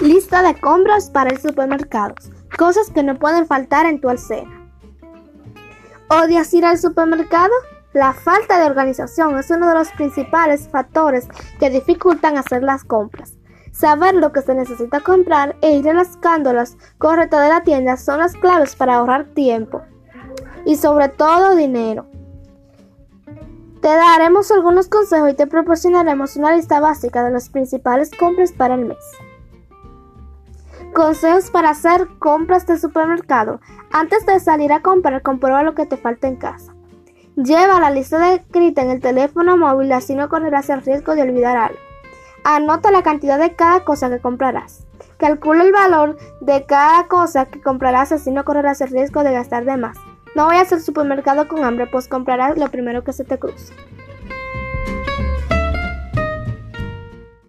Lista de compras para el supermercado. Cosas que no pueden faltar en tu alcena. ¿Odias ir al supermercado? La falta de organización es uno de los principales factores que dificultan hacer las compras. Saber lo que se necesita comprar e ir a las cándolas correctas de la tienda son las claves para ahorrar tiempo y sobre todo dinero. Te daremos algunos consejos y te proporcionaremos una lista básica de las principales compras para el mes. Consejos para hacer compras de supermercado. Antes de salir a comprar, comprueba lo que te falta en casa. Lleva la lista de escrita en el teléfono móvil, así no correrás el riesgo de olvidar algo. Anota la cantidad de cada cosa que comprarás. Calcula el valor de cada cosa que comprarás, así no correrás el riesgo de gastar de más. No vayas al supermercado con hambre, pues comprarás lo primero que se te cruce.